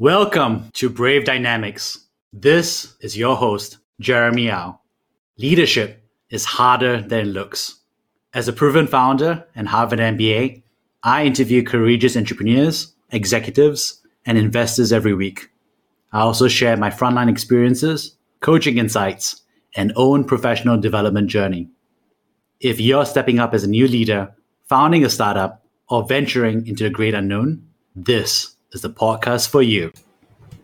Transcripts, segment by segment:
Welcome to Brave Dynamics. This is your host, Jeremy Au. Leadership is harder than it looks. As a proven founder and Harvard MBA, I interview courageous entrepreneurs, executives, and investors every week. I also share my frontline experiences, coaching insights, and own professional development journey. If you're stepping up as a new leader, founding a startup, or venturing into the great unknown, this is the podcast for you.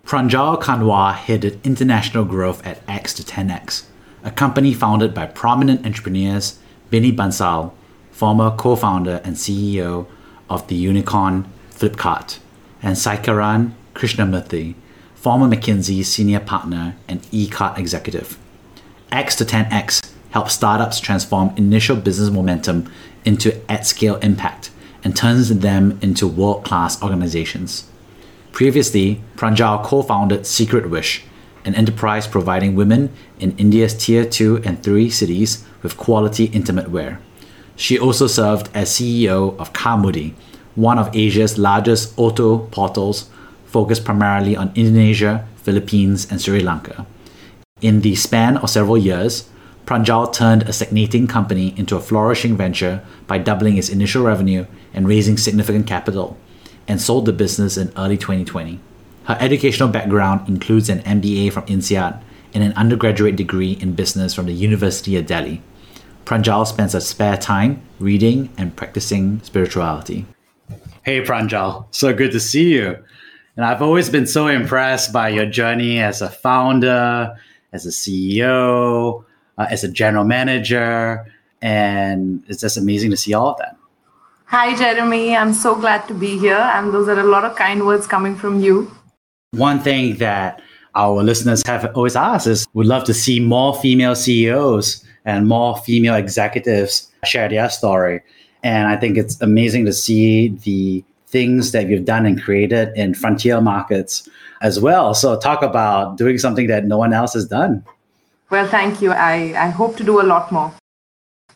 Pranjal Kanwar headed international growth at X to 10X, a company founded by prominent entrepreneurs Binny Bansal, former co founder and CEO of the unicorn Flipkart, and Saikiran Krishnamurthy, former McKinsey senior partner and eCart executive. X to 10X helps startups transform initial business momentum into at scale impact and turns them into world class organizations. Previously, Pranjal co founded Secret Wish, an enterprise providing women in India's tier 2 and 3 cities with quality intimate wear. She also served as CEO of Carmudi, one of Asia's largest auto portals focused primarily on Indonesia, Philippines, and Sri Lanka. In the span of several years, Pranjal turned a stagnating company into a flourishing venture by doubling its initial revenue and raising significant capital and sold the business in early 2020. Her educational background includes an MBA from INSEAD and an undergraduate degree in business from the University of Delhi. Pranjal spends her spare time reading and practicing spirituality. Hey, Pranjal, so good to see you. And I've always been so impressed by your journey as a founder, as a CEO, uh, as a general manager. And it's just amazing to see all of that. Hi, Jeremy. I'm so glad to be here. And those are a lot of kind words coming from you. One thing that our listeners have always asked is we'd love to see more female CEOs and more female executives share their story. And I think it's amazing to see the things that you've done and created in frontier markets as well. So, talk about doing something that no one else has done. Well, thank you. I, I hope to do a lot more.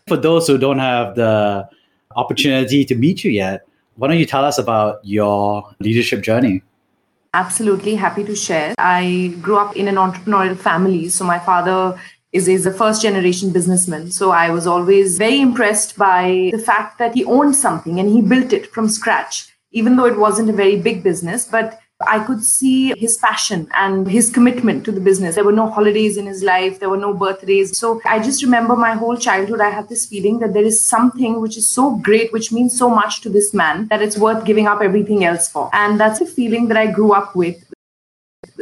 For those who don't have the opportunity to meet you yet, why don't you tell us about your leadership journey? Absolutely happy to share. I grew up in an entrepreneurial family. So my father is, is a first generation businessman. So I was always very impressed by the fact that he owned something and he built it from scratch, even though it wasn't a very big business. But I could see his passion and his commitment to the business. There were no holidays in his life, there were no birthdays. So I just remember my whole childhood, I had this feeling that there is something which is so great, which means so much to this man, that it's worth giving up everything else for. And that's a feeling that I grew up with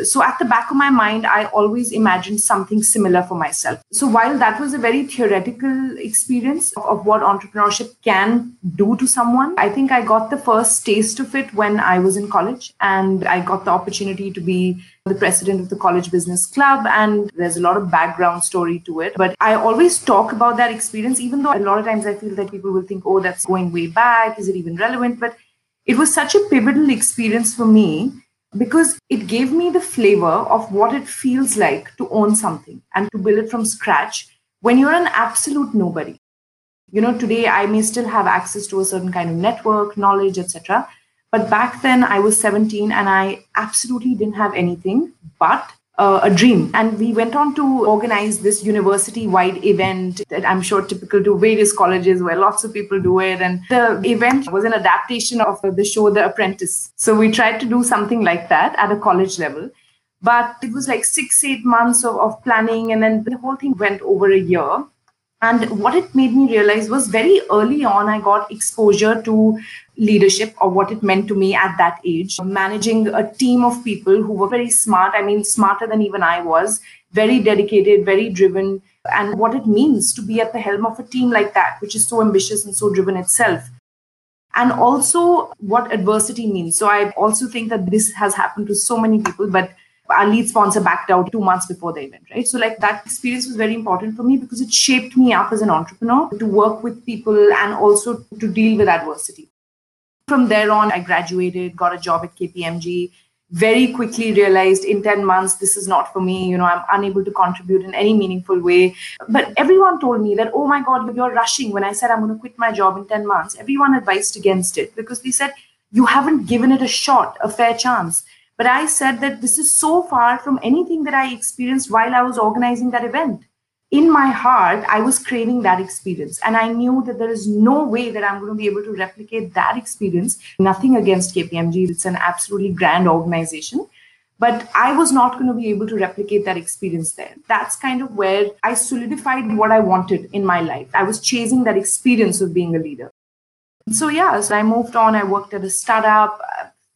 so at the back of my mind i always imagined something similar for myself. So while that was a very theoretical experience of what entrepreneurship can do to someone i think i got the first taste of it when i was in college and i got the opportunity to be the president of the college business club and there's a lot of background story to it. But i always talk about that experience even though a lot of times i feel that people will think oh that's going way back. Is it even relevant? But it was such a pivotal experience for me because it gave me the flavor of what it feels like to own something and to build it from scratch when you're an absolute nobody. You know, today I may still have access to a certain kind of network, knowledge, etc. But back then I was 17 and I absolutely didn't have anything but uh, a dream. And we went on to organize this university wide event that I'm sure typical to various colleges where lots of people do it. And the event was an adaptation of the show The Apprentice. So we tried to do something like that at a college level. But it was like six, eight months of, of planning. And then the whole thing went over a year. And what it made me realize was very early on, I got exposure to leadership or what it meant to me at that age. Managing a team of people who were very smart, I mean, smarter than even I was, very dedicated, very driven, and what it means to be at the helm of a team like that, which is so ambitious and so driven itself. And also what adversity means. So I also think that this has happened to so many people, but our lead sponsor backed out two months before the event, right? So, like that experience was very important for me because it shaped me up as an entrepreneur to work with people and also to deal with adversity. From there on, I graduated, got a job at KPMG, very quickly realized in 10 months, this is not for me. You know, I'm unable to contribute in any meaningful way. But everyone told me that, oh my God, you're rushing. When I said I'm going to quit my job in 10 months, everyone advised against it because they said, you haven't given it a shot, a fair chance But I said that this is so far from anything that I experienced while I was organizing that event. In my heart, I was craving that experience. And I knew that there is no way that I'm going to be able to replicate that experience. Nothing against KPMG, it's an absolutely grand organization but I was not going to be able to replicate that experience there. That's kind of where I solidified what I wanted in my life. I was chasing that experience of being a leader. So, yeah, so I moved on. I worked at a startup.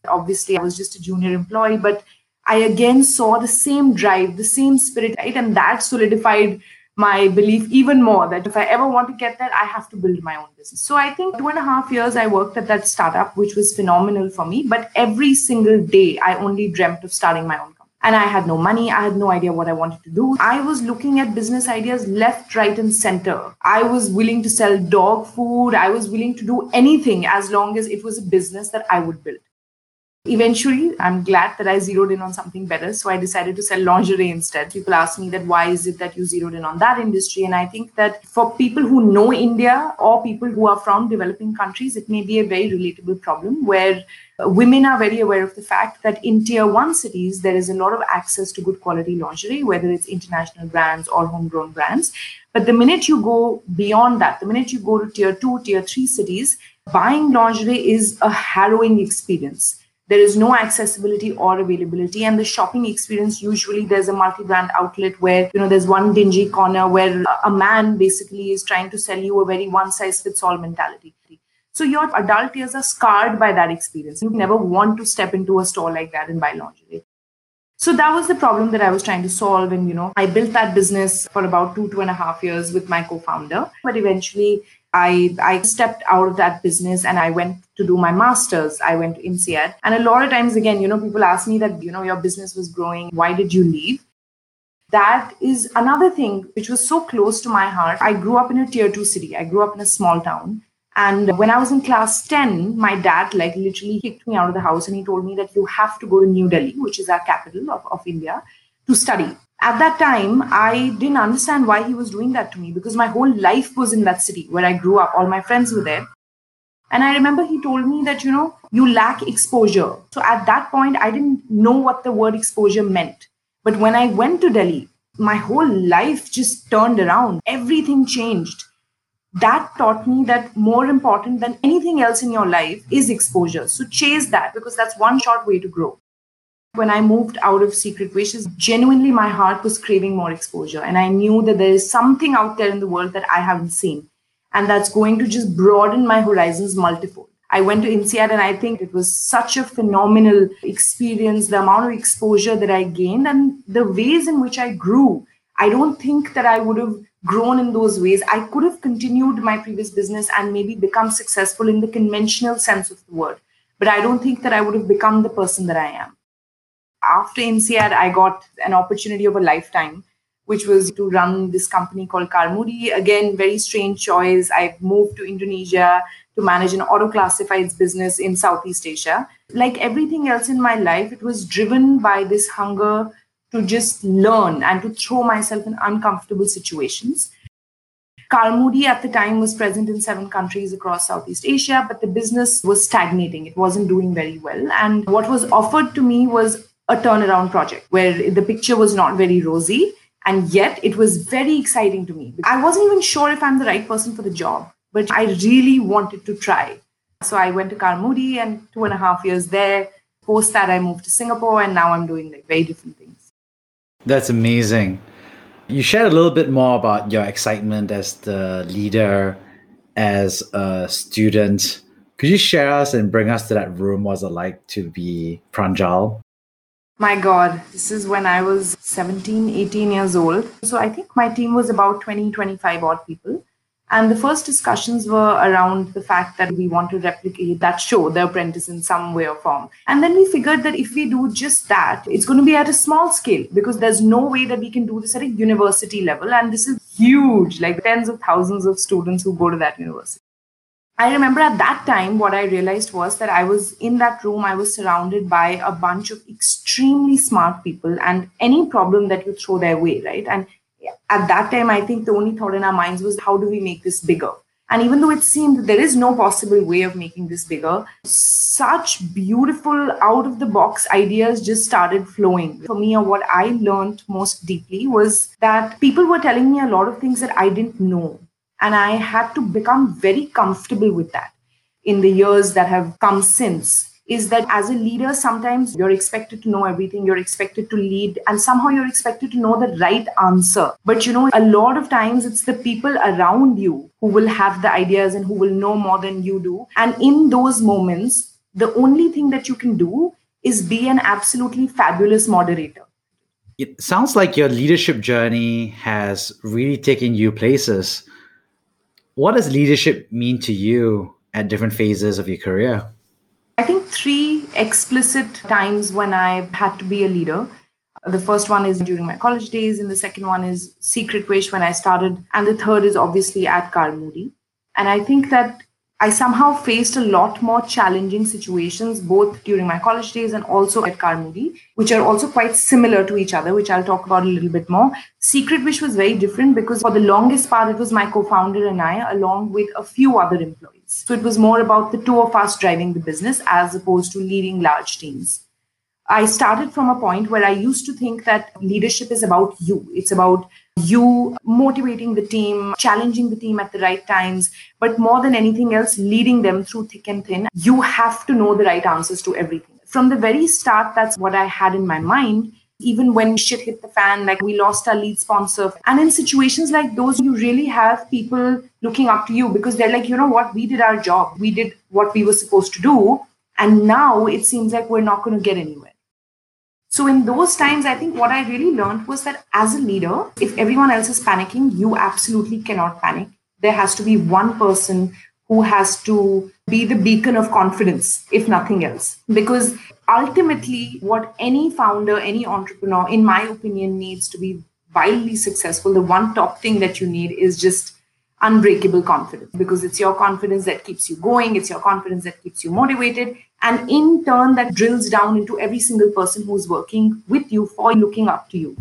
Obviously, I was just a junior employee, but I again saw the same drive, the same spirit, right? And that solidified my belief even more that if I ever want to get there, I have to build my own business. So I think two and a half years I worked at that startup, which was phenomenal for me. But every single day, I only dreamt of starting my own company. And I had no money. I had no idea what I wanted to do. I was looking at business ideas left, right, and center. I was willing to sell dog food. I was willing to do anything as long as it was a business that I would build. Eventually, I'm glad that I zeroed in on something better. So I decided to sell lingerie instead. People ask me that why is it that you zeroed in on that industry? And I think that for people who know India or people who are from developing countries, it may be a very relatable problem where uh, women are very aware of the fact that in tier one cities, there is a lot of access to good quality lingerie, whether it's international brands or homegrown brands. But the minute you go beyond that, the minute you go to tier two, tier three cities, buying lingerie is a harrowing experience there is no accessibility or availability and the shopping experience usually there's a multi-brand outlet where you know there's one dingy corner where a man basically is trying to sell you a very one size fits all mentality so your adult years are scarred by that experience you never want to step into a store like that and buy lingerie so that was the problem that I was trying to solve. And, you know, I built that business for about two, two and a half years with my co-founder. But eventually I, I stepped out of that business and I went to do my master's. I went to INSEAD. And a lot of times, again, you know, people ask me that, you know, your business was growing. Why did you leave? That is another thing which was so close to my heart. I grew up in a tier two city. I grew up in a small town. And when I was in class 10, my dad like literally kicked me out of the house and he told me that you have to go to New Delhi, which is our capital of, of India, to study at that time, I didn't understand why he was doing that to me because my whole life was in that city where I grew up. All my friends were there. And I remember he told me that, you know, you lack exposure. So at that point, I didn't know what the word exposure meant. But when I went to Delhi, my whole life just turned around. Everything changed. That taught me that more important than anything else in your life is exposure. So chase that because that's one short way to grow when I moved out of Secret Wishes, genuinely my heart was craving more exposure. And I knew that there is something out there in the world that I haven't seen. And that's going to just broaden my horizons multifold. I went to INSEAD and I think it was such a phenomenal experience, the amount of exposure that I gained and the ways in which I grew. I don't think that I would have grown in those ways. I could have continued my previous business and maybe become successful in the conventional sense of the word. But I don't think that I would have become the person that I am after INSEAD, I got an opportunity of a lifetime, which was to run this company called Carmudi. Again, very strange choice. I moved to Indonesia to manage an auto classifieds business in Southeast Asia. Like everything else in my life, it was driven by this hunger to just learn and to throw myself in uncomfortable situations. Carmudi at the time was present in seven countries across Southeast Asia, but the business was stagnating. It wasn't doing very well. And what was offered to me was a turnaround project where the picture was not very rosy and yet it was very exciting to me. I wasn't even sure if I'm the right person for the job, but I really wanted to try. So I went to Carmudi and two and a half years there. Post that, I moved to Singapore and now I'm doing like very different things. That's amazing. You shared a little bit more about your excitement as the leader, as a student. Could you share us and bring us to that room? Was it like to be Pranjal? My God, this is when I was 17, 18 years old. So I think my team was about 20, 25 odd people. And the first discussions were around the fact that we want to replicate that show, The Apprentice, in some way or form. And then we figured that if we do just that, it's going to be at a small scale because there's no way that we can do this at a university level. And this is huge, like tens of thousands of students who go to that university. I remember at that time, what I realized was that I was in that room, I was surrounded by a bunch of extremely smart people, and any problem that you throw their way, right? And at that time, I think the only thought in our minds was, how do we make this bigger? And even though it seemed there is no possible way of making this bigger, such beautiful out of the box ideas just started flowing. For me, or what I learned most deeply was that people were telling me a lot of things that I didn't know. And I had to become very comfortable with that in the years that have come since is that as a leader, sometimes you're expected to know everything, you're expected to lead, and somehow you're expected to know the right answer. But you know, a lot of times it's the people around you who will have the ideas and who will know more than you do. And in those moments, the only thing that you can do is be an absolutely fabulous moderator. It sounds like your leadership journey has really taken you places. What does leadership mean to you at different phases of your career? I think three explicit times when I had to be a leader. The first one is during my college days, and the second one is Secret Wish when I started, and the third is obviously at Carmudi. And I think that I somehow faced a lot more challenging situations both during my college days and also at Carmudi, which are also quite similar to each other, which I'll talk about a little bit more. Secret Wish was very different because for the longest part, it was my co founder and I, along with a few other employees. So it was more about the two of us driving the business as opposed to leading large teams. I started from a point where I used to think that leadership is about you. It's about you motivating the team, challenging the team at the right times, but more than anything else, leading them through thick and thin. You have to know the right answers to everything. From the very start, that's what I had in my mind even when shit hit the fan, like we lost our lead sponsor. And in situations like those, you really have people looking up to you because they're like, you know what, we did our job, we did what we were supposed to do. And now it seems like we're not going to get anywhere. So, in those times, I think what I really learned was that as a leader, if everyone else is panicking, you absolutely cannot panic. There has to be one person who has to be the beacon of confidence, if nothing else. Because ultimately, what any founder, any entrepreneur, in my opinion, needs to be wildly successful, the one top thing that you need is just unbreakable confidence because it's your confidence that keeps you going, it's your confidence that keeps you motivated. And in turn, that drills down into every single person who's working with you for looking up to you.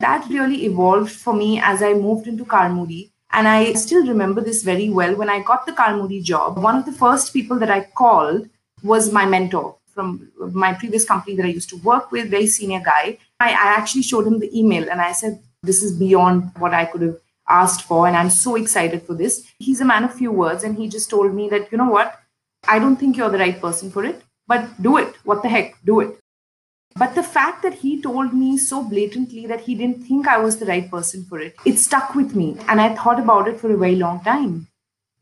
That really evolved for me as I moved into Moody. And I still remember this very well. When I got the Moody job, one of the first people that I called was my mentor from my previous company that I used to work with, very senior guy. I, I actually showed him the email and I said, This is beyond what I could have asked for. And I'm so excited for this. He's a man of few words. And he just told me that, you know what? I don't think you're the right person for it, but do it. What the heck? Do it. But the fact that he told me so blatantly that he didn't think I was the right person for it, it stuck with me. And I thought about it for a very long time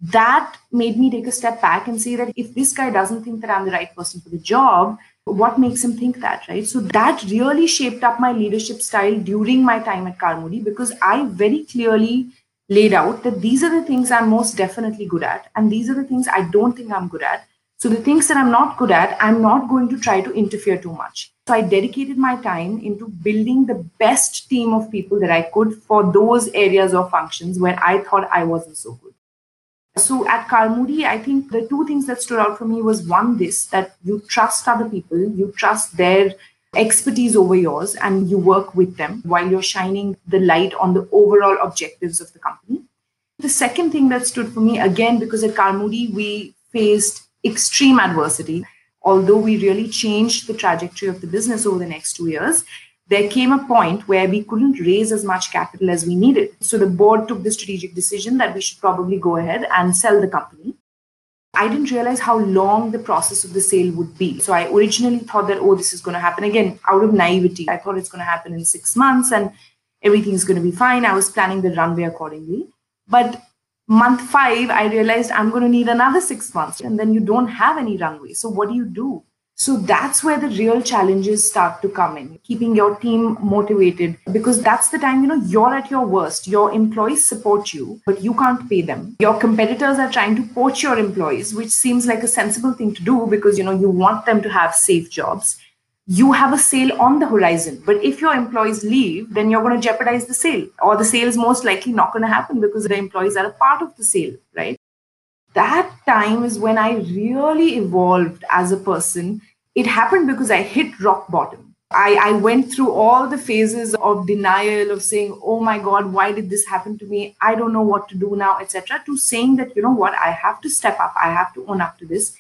that made me take a step back and say that if this guy doesn't think that I'm the right person for the job, what makes him think that, right? So that really shaped up my leadership style during my time at Carmudi because I very clearly laid out that these are the things I'm most definitely good at, and these are the things I don't think I'm good at. So the things that I'm not good at, I'm not going to try to interfere too much. So I dedicated my time into building the best team of people that I could for those areas or functions where I thought I wasn't so good. So at Moody, I think the two things that stood out for me was one, this that you trust other people, you trust their expertise over yours, and you work with them while you're shining the light on the overall objectives of the company. The second thing that stood for me, again, because at Moody, we faced extreme adversity. Although we really changed the trajectory of the business over the next two years, there came a point where we couldn't raise as much capital as we needed. So the board took the strategic decision that we should probably go ahead and sell the company. I didn't realize how long the process of the sale would be. So I originally thought that, oh, this is going to happen again out of naivety. I thought it's going to happen in six months and everything's going to be fine. I was planning the runway accordingly. But month five, I realized I'm going to need another six months. And then you don't have any runway. So what do you do? So that's where the real challenges start to come in, keeping your team motivated because that's the time, you know, you're at your worst. Your employees support you, but you can't pay them. Your competitors are trying to poach your employees, which seems like a sensible thing to do because, you know, you want them to have safe jobs. You have a sale on the horizon, but if your employees leave, then you're going to jeopardize the sale, or the sale is most likely not going to happen because the employees are a part of the sale, right? That time is when I really evolved as a person it happened because I hit rock bottom. I, I went through all the phases of denial, of saying, oh my God, why did this happen to me? I don't know what to do now, etc. To saying that, you know what, I have to step up, I have to own up to this,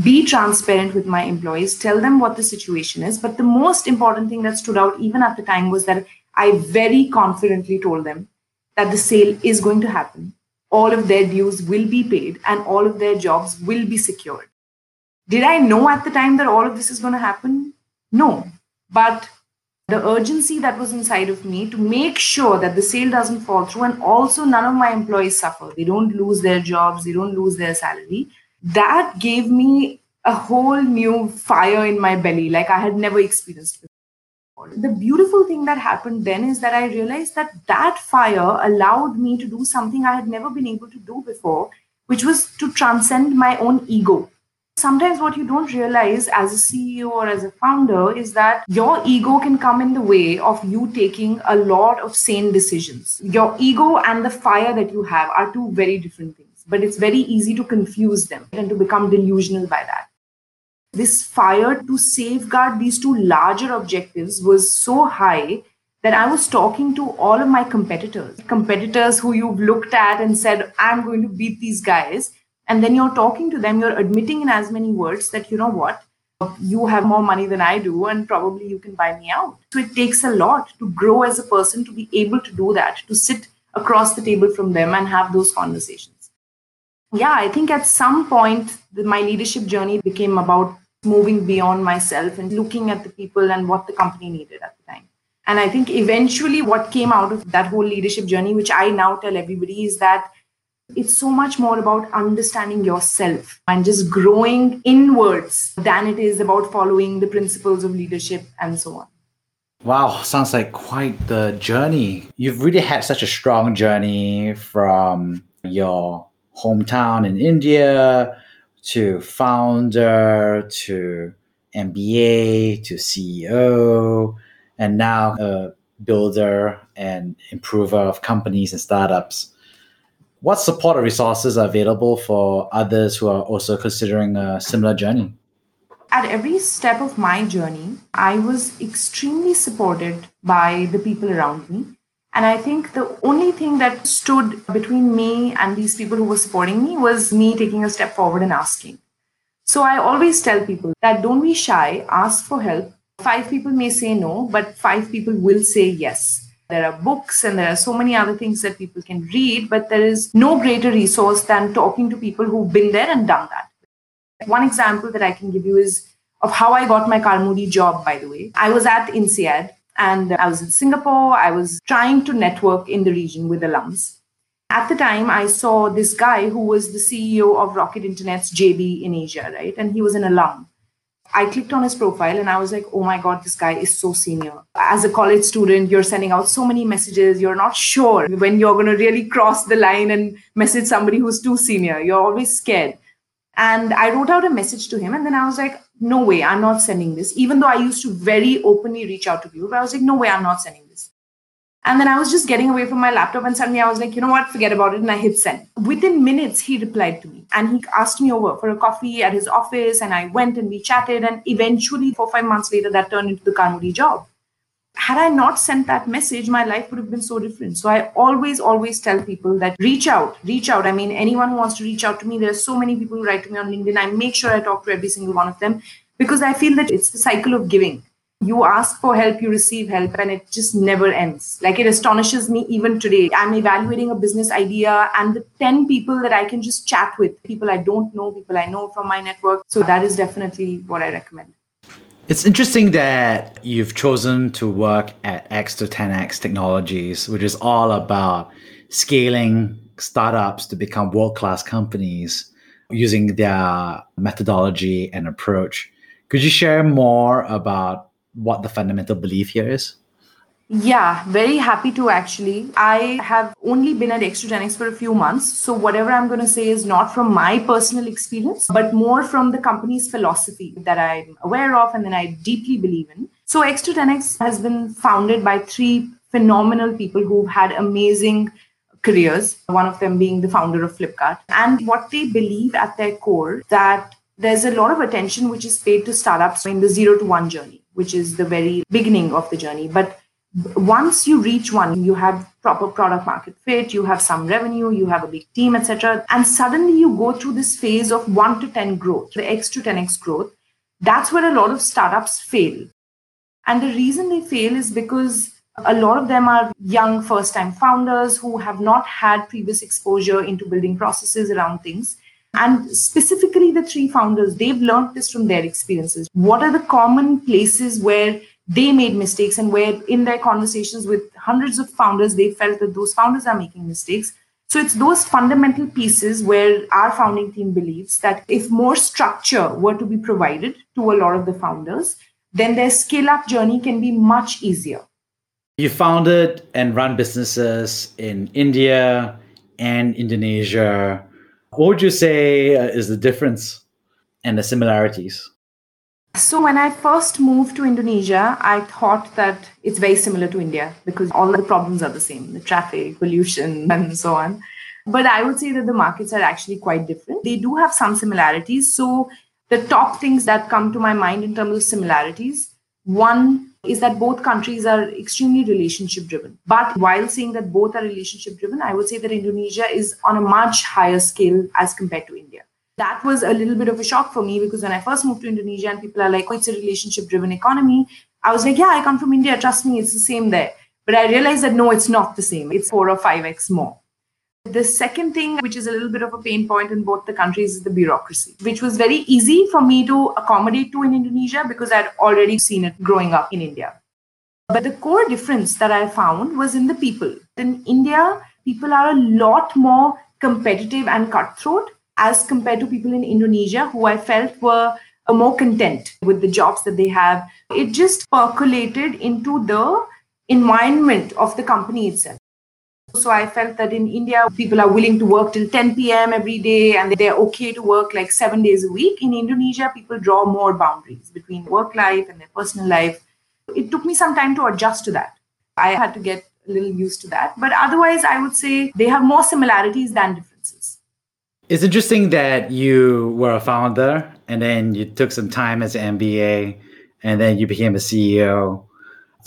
be transparent with my employees, tell them what the situation is. But the most important thing that stood out even at the time was that I very confidently told them that the sale is going to happen. All of their dues will be paid and all of their jobs will be secured. Did I know at the time that all of this is going to happen? No. But the urgency that was inside of me to make sure that the sale doesn't fall through and also none of my employees suffer. They don't lose their jobs, they don't lose their salary. That gave me a whole new fire in my belly, like I had never experienced before. The beautiful thing that happened then is that I realized that that fire allowed me to do something I had never been able to do before, which was to transcend my own ego sometimes what you don't realize as a CEO or as a founder is that your ego can come in the way of you taking a lot of sane decisions. Your ego and the fire that you have are two very different things, but it's very easy to confuse them and to become delusional by that. This fire to safeguard these two larger objectives was so high that I was talking to all of my competitors, competitors who you've looked at and said, I'm going to beat these guys and then you're talking to them you're admitting in as many words that you know what you have more money than i do and probably you can buy me out. So it takes a lot to grow as a person to be able to do that to sit across the table from them and have those conversations. Yeah i think at some point the, my leadership journey became about moving beyond myself and looking at the people and what the company needed at the time. And i think eventually what came out of that whole leadership journey which i now tell everybody is that it's so much more about understanding yourself and just growing inwards than it is about following the principles of leadership and so on. Wow, sounds like quite the journey. You've really had such a strong journey from your hometown in India to founder to MBA to CEO and now a builder and improver of companies and startups what support or resources are available for others who are also considering a similar journey? At every step of my journey, I was extremely supported by the people around me. And I think the only thing that stood between me and these people who were supporting me was me taking a step forward and asking. So I always tell people that don't be shy, ask for help. Five people may say no, but five people will say yes. There are books and there are so many other things that people can read, but there is no greater resource than talking to people who've been there and done that. One example that I can give you is of how I got my Carmudi job, by the way. I was at INSEAD and I was in Singapore. I was trying to network in the region with alums. At the time, I saw this guy who was the CEO of Rocket Internet's JB in Asia, right? And he was an alum. I clicked on his profile and I was like, oh my God, this guy is so senior. As a college student, you're sending out so many messages. You're not sure when you're going to really cross the line and message somebody who's too senior. You're always scared. And I wrote out a message to him and then I was like, no way, I'm not sending this. Even though I used to very openly reach out to people, but I was like, no way, I'm not sending this. And then I was just getting away from my laptop, and suddenly I was like, you know what, forget about it. And I hit send. Within minutes, he replied to me and he asked me over for a coffee at his office. And I went and we chatted. And eventually, four five months later, that turned into the Carmudi job. Had I not sent that message, my life would have been so different. So I always, always tell people that reach out, reach out. I mean, anyone who wants to reach out to me, there are so many people who write to me on LinkedIn. I make sure I talk to every single one of them because I feel that it's the cycle of giving you ask for help, you receive help, and it just never ends. Like it astonishes me even today. I'm evaluating a business idea, and the 10 people that I can just chat with, people I don't know, people I know from my network. So that is definitely what I recommend. It's interesting that you've chosen to work at X to 10X Technologies, which is all about scaling startups to become world class companies using their methodology and approach. Could you share more about what the fundamental belief here is? Yeah, very happy to actually. I have only been at X to 10X for a few months. So, whatever I'm going to say is not from my personal experience, but more from the company's philosophy that I'm aware of and then I deeply believe in. So, X to 10X has been founded by three phenomenal people who've had amazing careers, one of them being the founder of Flipkart. And what they believe at their core that there's a lot of attention which is paid to startups in the zero to one journey which is the very beginning of the journey. But once you reach one, you have proper product market fit, you have some revenue, you have a big team, etc. And suddenly you go through this phase of one to 10 growth, the X to 10X growth. That's where a lot of startups fail. And the reason they fail is because a lot of them are young first time founders who have not had previous exposure into building processes around things. And specifically, the three founders, they've learned this from their experiences. What are the common places where they made mistakes and where in their conversations with hundreds of founders they felt that those founders are making mistakes? So it's those fundamental pieces where our founding team believes that if more structure were to be provided to a lot of the founders then their scale up journey can be much easier. You founded and run businesses in india and indonesia what would you say uh, is the difference and the similarities so, when I first moved to Indonesia, I thought that it's very similar to India because all the problems are the same the traffic, pollution, and so on. But I would say that the markets are actually quite different. They do have some similarities. So, the top things that come to my mind in terms of similarities one is that both countries are extremely relationship driven. But while saying that both are relationship driven, I would say that Indonesia is on a much higher scale as compared to India that was a little bit of a shock for me because when I first moved to Indonesia and people are like, oh, it's a relationship driven economy, I was like, yeah, I come from India. Trust me, it's the same there. But I realized that no, it's not the same. It's four or five X more. The second thing, which is a little bit of a pain point in both the countries, is the bureaucracy, which was very easy for me to accommodate to in Indonesia because I'd already seen it growing up in India. But the core difference that I found was in the people. In India, people are a lot more competitive and cutthroat as compared to people in Indonesia who I felt were uh, more content with the jobs that they have. It just percolated into the environment of the company itself. So I felt that in India, people are willing to work till 10 p.m. every day and they're okay to work like seven days a week. In Indonesia, people draw more boundaries between work life and their personal life. It took me some time to adjust to that. I had to get a little used to that. But otherwise, I would say they have more similarities than differences. It's interesting that you were a founder and then you took some time as an MBA and then you became a CEO.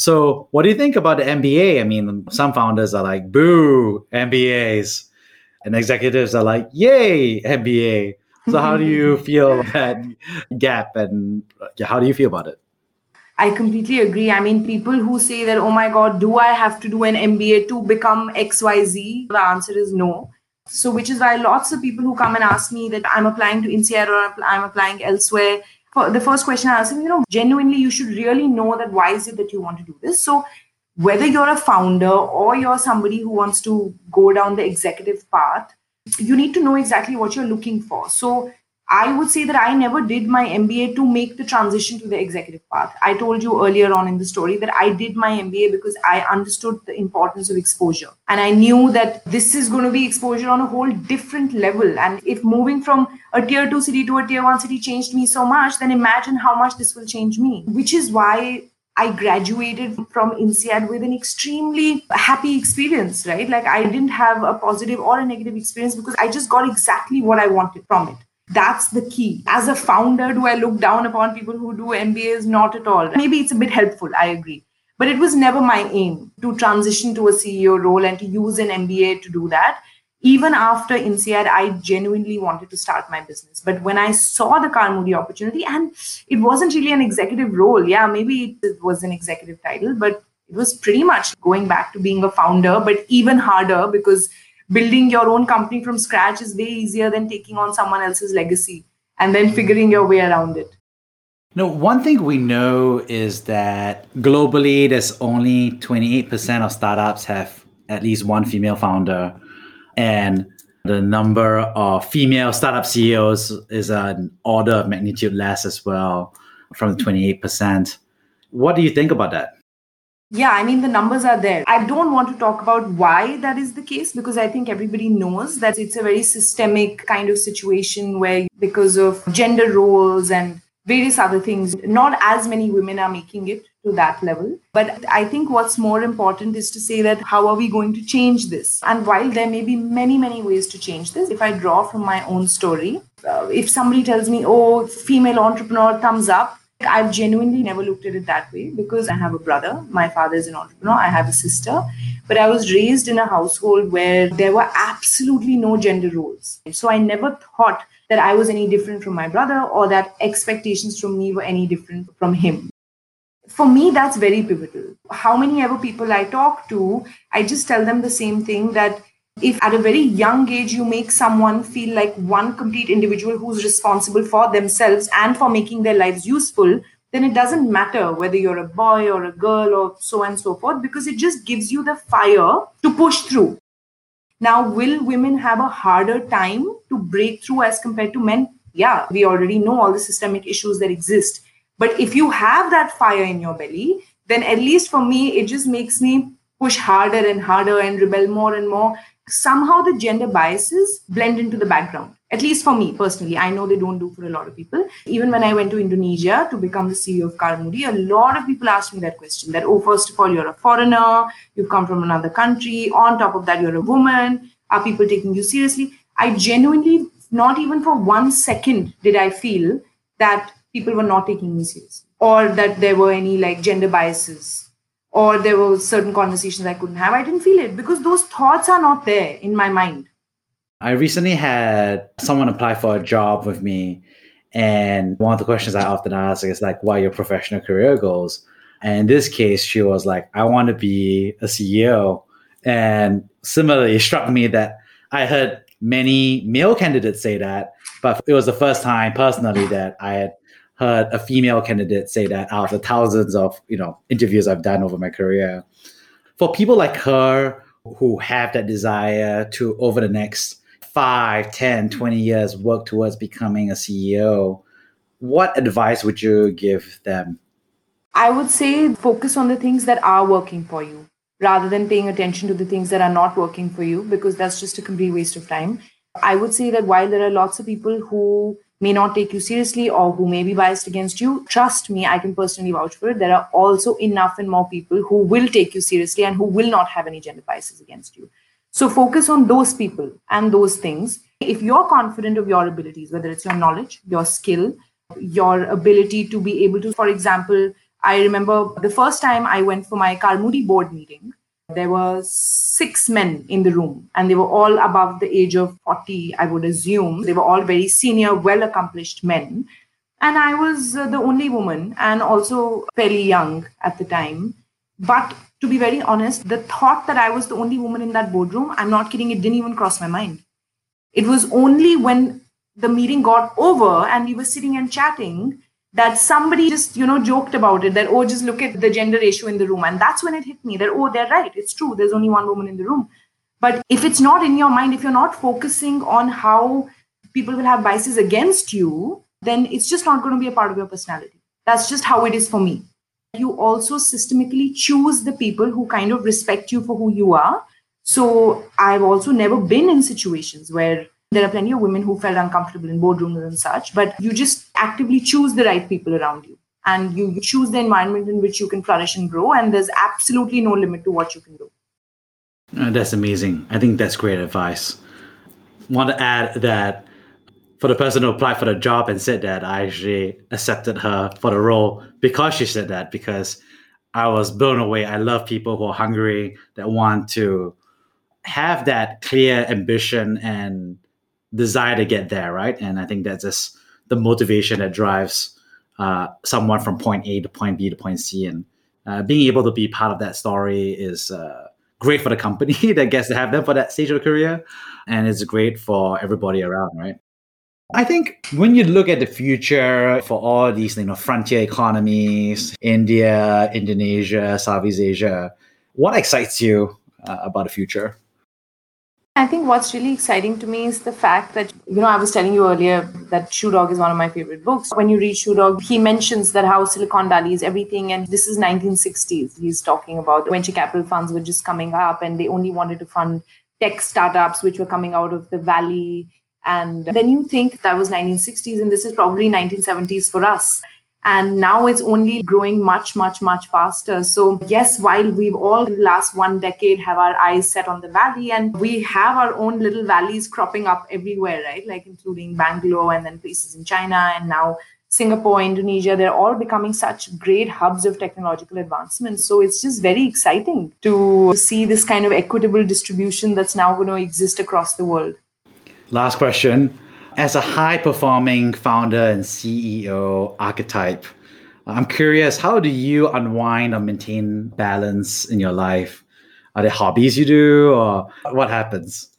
So, what do you think about the MBA? I mean, some founders are like, boo, MBAs. And executives are like, yay, MBA. So, how do you feel that gap and how do you feel about it? I completely agree. I mean, people who say that, oh my God, do I have to do an MBA to become XYZ? The answer is no. So, which is why lots of people who come and ask me that I'm applying to INSEAD or I'm applying elsewhere, the first question I ask them, you know, genuinely, you should really know that why is it that you want to do this? So, whether you're a founder or you're somebody who wants to go down the executive path, you need to know exactly what you're looking for. So, I would say that I never did my MBA to make the transition to the executive path. I told you earlier on in the story that I did my MBA because I understood the importance of exposure. And I knew that this is going to be exposure on a whole different level. And if moving from a tier two city to a tier one city changed me so much, then imagine how much this will change me, which is why I graduated from INSEAD with an extremely happy experience, right? Like I didn't have a positive or a negative experience because I just got exactly what I wanted from it that's the key. As a founder, do I look down upon people who do MBAs? Not at all. Maybe it's a bit helpful, I agree. But it was never my aim to transition to a CEO role and to use an MBA to do that. Even after INSEAD, I genuinely wanted to start my business. But when I saw the Carmudi opportunity, and it wasn't really an executive role, yeah, maybe it was an executive title, but it was pretty much going back to being a founder, but even harder because building your own company from scratch is way easier than taking on someone else's legacy and then mm. figuring your way around it. No, one thing we know is that globally, there's only 28% of startups have at least one female founder, and the number of female startup CEOs is an order of magnitude less as well from the 28%. What do you think about that? Yeah, I mean, the numbers are there. I don't want to talk about why that is the case because I think everybody knows that it's a very systemic kind of situation where, because of gender roles and various other things, not as many women are making it to that level. But I think what's more important is to say that how are we going to change this? And while there may be many, many ways to change this, if I draw from my own story, uh, if somebody tells me, oh, female entrepreneur, thumbs up, I've genuinely never looked at it that way because I have a brother. My father is an entrepreneur. I have a sister. But I was raised in a household where there were absolutely no gender roles. So I never thought that I was any different from my brother or that expectations from me were any different from him. For me, that's very pivotal. How many ever people I talk to, I just tell them the same thing that if at a very young age you make someone feel like one complete individual who's responsible for themselves and for making their lives useful then it doesn't matter whether you're a boy or a girl or so and so forth because it just gives you the fire to push through. Now will women have a harder time to break through as compared to men? Yeah we already know all the systemic issues that exist. But if you have that fire in your belly then at least for me it just makes me push harder and harder and rebel more and more somehow the gender biases blend into the background. At least for me personally, I know they don't do for a lot of people. Even when I went to Indonesia to become the CEO of Carmudi, a lot of people asked me that question that, oh, first of all, you're a foreigner, you've come from another country. On top of that, you're a woman. Are people taking you seriously? I genuinely, not even for one second, did I feel that people were not taking me seriously or that there were any like gender biases or there were certain conversations I couldn't have. I didn't feel it because those thoughts are not there in my mind. I recently had someone apply for a job with me. And one of the questions I often ask is like, what are your professional career goals? And in this case, she was like, I want to be a CEO. And similarly, it struck me that I heard many male candidates say that, but it was the first time personally that I had heard a female candidate say that out of the thousands of you know interviews I've done over my career. For people like her who have that desire to over the next 5, 10, 20 years work towards becoming a CEO, what advice would you give them? I would say focus on the things that are working for you rather than paying attention to the things that are not working for you because that's just a complete waste of time. I would say that while there are lots of people who may not take you seriously or who may be biased against you, trust me, I can personally vouch for it. There are also enough and more people who will take you seriously and who will not have any gender biases against you. So focus on those people and those things. If you're confident of your abilities, whether it's your knowledge, your skill, your ability to be able to, for example, I remember the first time I went for my Carmudi board meeting, there were six men in the room and they were all above the age of 40 i would assume. They were all very senior well accomplished men. And i was uh, the only woman and also fairly young at the time. But to be very honest the thought that i was the only woman in that boardroom i'm not kidding it didn't even cross my mind. It was only when the meeting got over and we were sitting and chatting that somebody just you know joked about it that oh just look at the gender ratio in the room. And that's when it hit me that oh they're right. It's true. There's only one woman in the room. But if it's not in your mind if you're not focusing on how people will have biases against you then it's just not going to be a part of your personality. That's just how it is for me. You also systemically choose the people who kind of respect you for who you are. So i've also never been in situations where there are plenty of women who felt uncomfortable in boardrooms and such, but you just actively choose the right people around you and you choose the environment in which you can flourish and grow. And there's absolutely no limit to what you can do. Uh, that's amazing. I think that's great advice. Want to add that for the person who applied for the job and said that, I actually accepted her for the role because she said that, because I was blown away. I love people who are hungry, that want to have that clear ambition and desire to get there, right? And I think that's just the motivation that drives uh, someone from point A to point B to point C. And uh, being able to be part of that story is uh, great for the company that gets to have them for that stage of the career. And it's great for everybody around, right? I think when you look at the future for all these you know, frontier economies, India, Indonesia, Southeast Asia, what excites you uh, about the future? I think what's really exciting to me is the fact that, you know, I was telling you earlier that Shoe Dog is one of my favorite books. When you read Shoe Dog, he mentions that how Silicon Valley is everything. And this is 1960s. He's talking about venture capital funds were just coming up and they only wanted to fund tech startups which were coming out of the valley. And then you think that was 1960s and this is probably 1970s for us and now it's only growing much much much faster so yes while we've all in the last one decade have our eyes set on the valley and we have our own little valleys cropping up everywhere right like including bangalore and then places in china and now Singapore, Indonesia, they're all becoming such great hubs of technological advancement. So it's just very exciting to see this kind of equitable distribution that's now going to exist across the world. Last question. As a high performing founder and CEO archetype, I'm curious, how do you unwind or maintain balance in your life? Are there hobbies you do or what happens?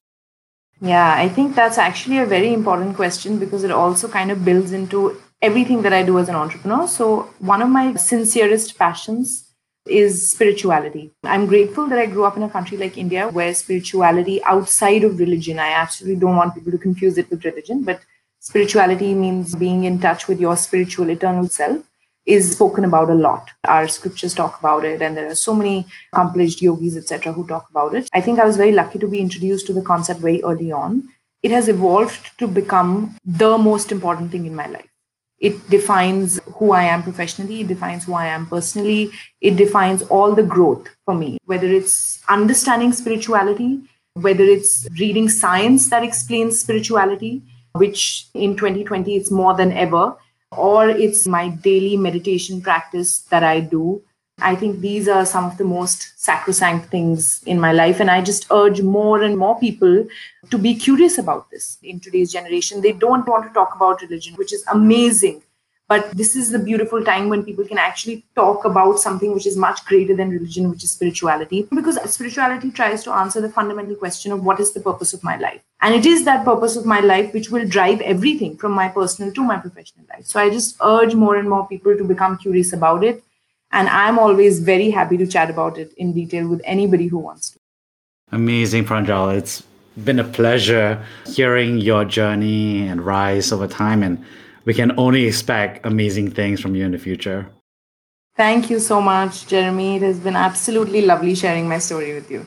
Yeah, I think that's actually a very important question because it also kind of builds into everything that I do as an entrepreneur. So, one of my sincerest passions is spirituality. I'm grateful that I grew up in a country like India where spirituality outside of religion, I absolutely don't want people to confuse it with religion, but spirituality means being in touch with your spiritual eternal self is spoken about a lot. Our scriptures talk about it, and there are so many accomplished yogis, etc., who talk about it. I think I was very lucky to be introduced to the concept very early on. It has evolved to become the most important thing in my life. It defines who I am professionally, it defines who I am personally, it defines all the growth for me, whether it's understanding spirituality, whether it's reading science that explains spirituality, which in 2020 it's more than ever or it's my daily meditation practice that I do. I think these are some of the most sacrosanct things in my life. And I just urge more and more people to be curious about this in today's generation. They don't want to talk about religion, which is amazing. But this is the beautiful time when people can actually talk about something which is much greater than religion, which is spirituality. Because spirituality tries to answer the fundamental question of what is the purpose of my life. And it is that purpose of my life which will drive everything from my personal to my professional life. So I just urge more and more people to become curious about it. And I'm always very happy to chat about it in detail with anybody who wants to. Amazing, Pranjal. It's been a pleasure hearing your journey and rise over time. And we can only expect amazing things from you in the future. Thank you so much, Jeremy. It has been absolutely lovely sharing my story with you.